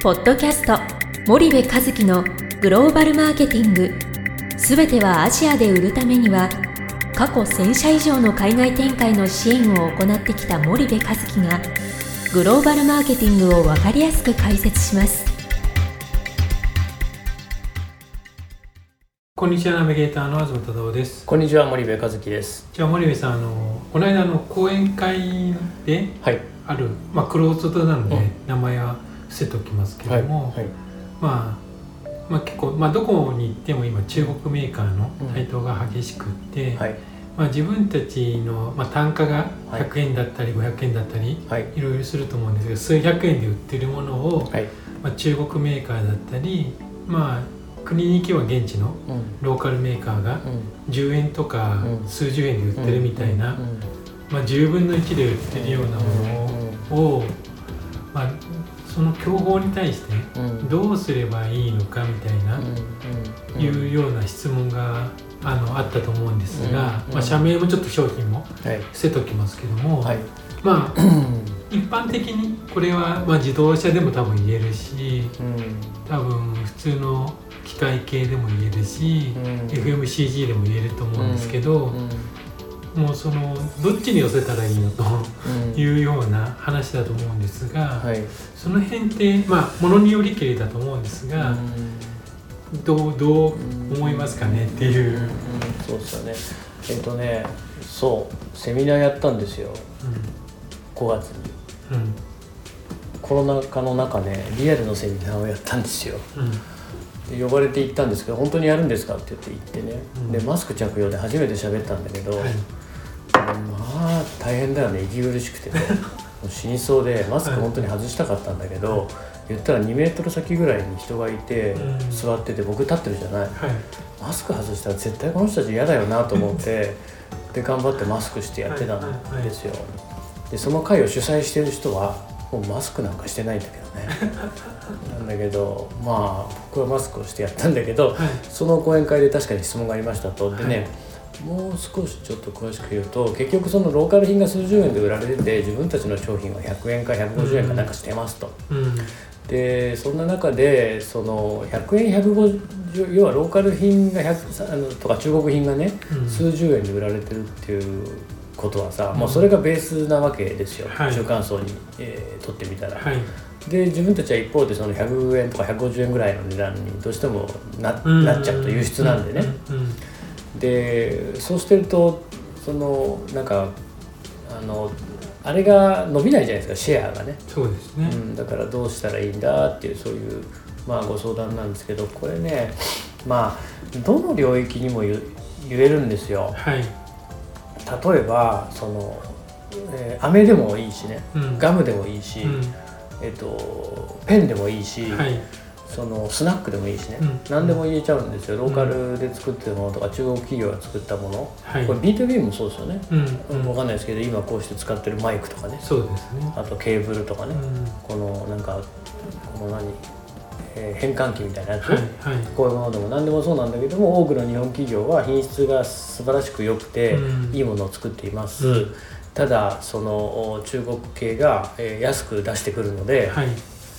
ポッドキャスト森部和樹のグローバルマーケティング。すべてはアジアで売るためには過去1000社以上の海外展開の支援を行ってきた森部和樹がグローバルマーケティングを分かりやすく解説します。こんにちはナビゲーターの東忠夫です。こんにちは森部和樹です。じゃあ森部さんあのこの間の講演会ではい。ある、まあ、クローズドなので、うん。名前は伏せておきますけはいども、はいまあ、まあ結構、まあ、どこに行っても今中国メーカーの台頭が激しくって、はい。まあ、自分たちの、まあ、単価がはい。100円だったり500円だったり、はい。いろいろすると思うんですけど数百円で売ってるものを、はい。まあ、中国メーカーだったり、まあ、国に行けば現地のうん。ローカルメーカーがうん。10円とかうん。数十円で売ってるみたいな、うん。まあ、10分の1で売ってるようなものを、まあ、その競合に対してどうすればいいのかみたいな、うんいうような質問があのあったと思うんですが、うんまあ、社名もちょっと商品もはい。伏せときますけども、はい。まあうん一般的にこれは、まあ、自動車でも多分言えるし多分普通の機械系でも言えるし、うん。FMCG でも言えると思うんですけど、うんもうそのどっちに寄せたらいいのとうん。いうような話だと思うんですが、はい。その辺ってまあものによりけりだと思うんですが、どうどう思いますかねっていう。うん。そうですよね。えっとねそう。セミナーやったんですよ。5月に。うん。うんコロナ禍の中ねリアルのセミナーをやったんですよ。うん。で呼ばれて行ったんですけど本当にやるんですかって言って行ってね、うん。でマスク着用で初めて喋ったんだけど、はい。まあ大変だよね。息苦しくて。ねもう死にそうでマスク本当に外したかったんだけど、言ったら2メートル先ぐらいに人がいて、うん。座ってて僕立ってるじゃない。はい。マスク外したら絶対この人たち嫌だよなと思ってで頑張ってマスクしてやってたんですよ、でその会を主催してる人はもうマスクなんかしてないんだけどね。なんだけどまあ僕はマスクをしてやったんだけど、はい。その講演会で確かに質問がありましたと。でね、はいもう少しちょっと詳しく言うと結局そのローカル品が数十円で売られてて自分たちの商品は100円か150円かなんかしてますと。うん。でそんな中でその100円150要はローカル品が100あのとか中国品がね、うん。数十円で売られてるっていうことはさ、うん。もうそれがベースなわけですよ、はい。中間層に、えー取ってみたら。はい。で自分たちは一方でその100円とか150円ぐらいの値段にどうしてもな,、うん。なっちゃうと輸出なんでね。うん。うんでそうしてるとそのなんかあのあれが伸びないじゃないですかシェアがね。そうですね、うん、だからどうしたらいいんだっていうそういう、まあ、ご相談なんですけどこれねまあどの領域にも言言えるんですよ。はい、例えばその、えー飴でもいいしね。うん。ガムでもいいし、うん。えっとペンでもいいし、はいそのスナックでもいいしね、うん。何でも言えちゃうんですよ。ローカルで作ってるものとか中国企業が作ったもの、はいこれ B2B もそうですよね、うん。うん、分かんないですけど今こうして使ってるマイクとかね。そうですね。あとケーブルとかね、うん。このなんかこの何、えー変換器みたいなやつ、はい。はい。こういうものでも何でもそうなんだけども多くの日本企業は品質が素晴らしく良くて、うん。いいものを作っています、うん。ただそのお中国系が、えー安く出してくるので、はい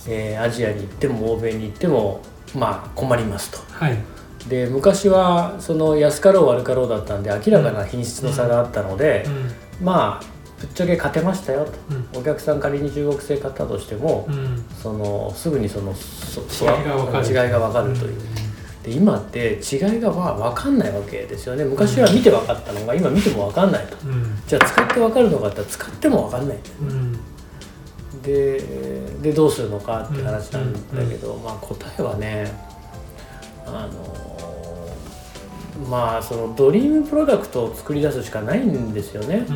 えーアジアに行っても欧米に行ってもまあ困りますと。はい。で昔はその安かろう悪かろうだったんで明らかな品質の差があったので、まあぶっちゃけ勝てましたよと。うん。お客さん仮に中国製買ったとしても、うん。うんそのすぐにそのそ違いが分かる。違いが分かるという、で今って違いがまあ分かんないわけですよね。昔は見て分かったのが今見ても分かんないと。うん。じゃあ使って分かるのかって言ったら使っても分かんない。うんででどうするのかって話なんだけど、まあ答えはねあのまあそのドリームプロダクトを作り出すしかないんですよね、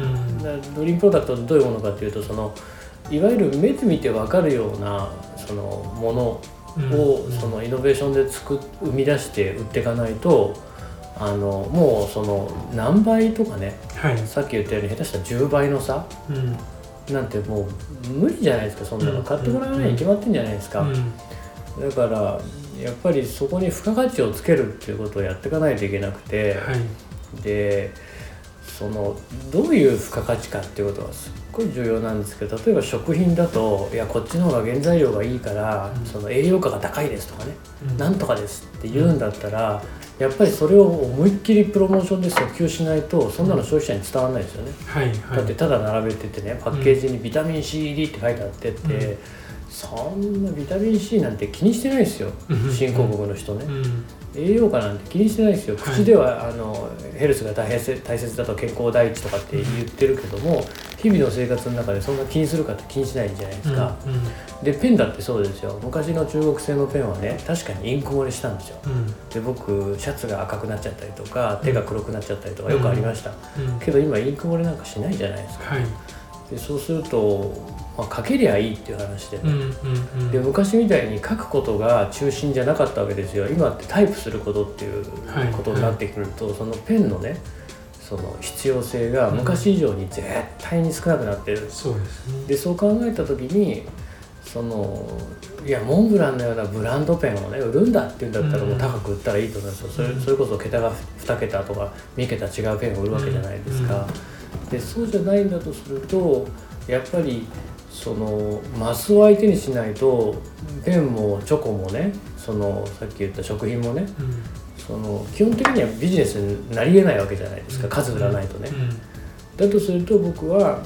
ドリームプロダクトってどういうものかというとそのいわゆる目で見て分かるようなそのものを、うんそのイノベーションで作っ生み出して売っていかないとあのもうその何倍とかねはい。さっき言ったように下手したら10倍の差。うんなんてもう無理じゃないですかそんなうん。の買ってもらわないに決まってんじゃないですか、うん。だからやっぱりそこに付加価値をつけるっていうことをやっていかないといけなくて、はい。でそのどういう付加価値かっていうことはすっごい重要なんですけど例えば食品だといやこっちの方が原材料がいいから、うん、その栄養価が高いですとかね、うん、なんとかですって言うんだったら、やっぱりそれを思いっきりプロモーションで訴求しないとそんなの消費者に伝わらないですよね、はいはい、だってただ並べててねパッケージにビタミン C 入りって書いてあってって、そんなビタミン C なんて気にしてないですよ。新興国の人ね、栄養価なんて気にしてないですよ、口ではあのヘルスが大切大切だと健康第一とかって言ってるけども日々の生活の中でそんな気にするかって気にしないじゃないですか、うん。うん、でペンだってそうですよ。昔の中国製のペンはね確かにインク漏れしたんですよ、うん、で僕シャツが赤くなっちゃったりとか手が黒くなっちゃったりとかよくありました、けど今インク漏れなんかしないじゃないですか、はい、でそうするとまあ、書けりゃいいっていう話で,、で昔みたいに書くことが中心じゃなかったわけですよ。今ってタイプすることっていうことになってくると、はい。はい、そのペンのねその必要性が昔以上に絶対に少なくなってる、うん、そうですね、でそう考えた時にそのいやモンブランのようなブランドペンをね売るんだっていうんだったらもう高く売ったらいいと思いますよ、それそれこそ桁が2桁とか3桁違うペンを売るわけじゃないですか、でそうじゃないんだとするとやっぱりそのマスを相手にしないとペンもチョコもねそのさっき言った食品もね、うん、その基本的にはビジネスになりえないわけじゃないですか、数売らないとね、うん、だとすると僕は、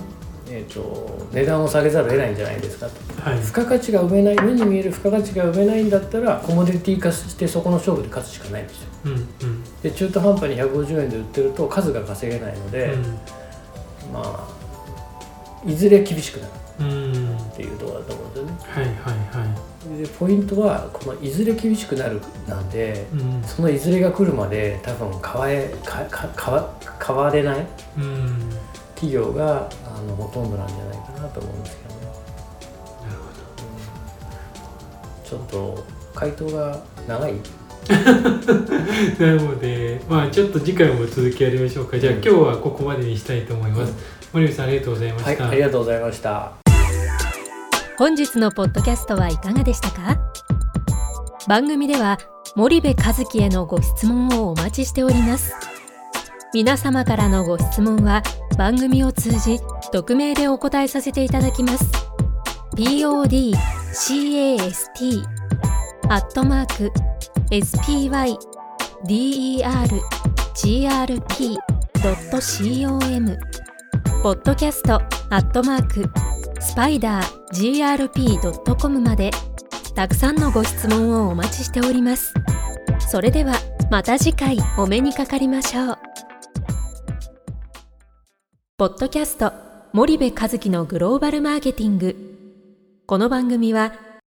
えーと、値段を下げざるを得ないんじゃないですかと、はい、付加価値が埋めない目に見える付加価値が埋めないんだったらコモディティ化してそこの勝負で勝つしかないんですよ、うん。うん、で中途半端に150円で売ってると数が稼げないので、まあいずれ厳しくなる。っていうところだと思うんですよね。はいはいはい、でポイントはこのいずれ厳しくなるなんで、うん、そのいずれが来るまで多分買わえかか買わ買われない、うん、企業があのほとんどなんじゃないかなと思うんですけどね。なるほど、うん、ちょっと回答が長い なので、まあ、ちょっと次回も続きやりましょうか。じゃあ、今日はここまでにしたいと思います、森口さんありがとうございました、はい、ありがとうございました。本日のポッドキャストはいかがでしたか？番組では森部和樹へのご質問をお待ちしております。皆様からのご質問は番組を通じ匿名でお答えさせていただきます。podcast アットマーク spydergrp.com ポッドキャストアットマークスパイダー grp.com までたくさんのご質問をお待ちしております。それではまた次回お目にかかりましょう。ポッドキャスト森部和樹のグローバルマーケティング。この番組は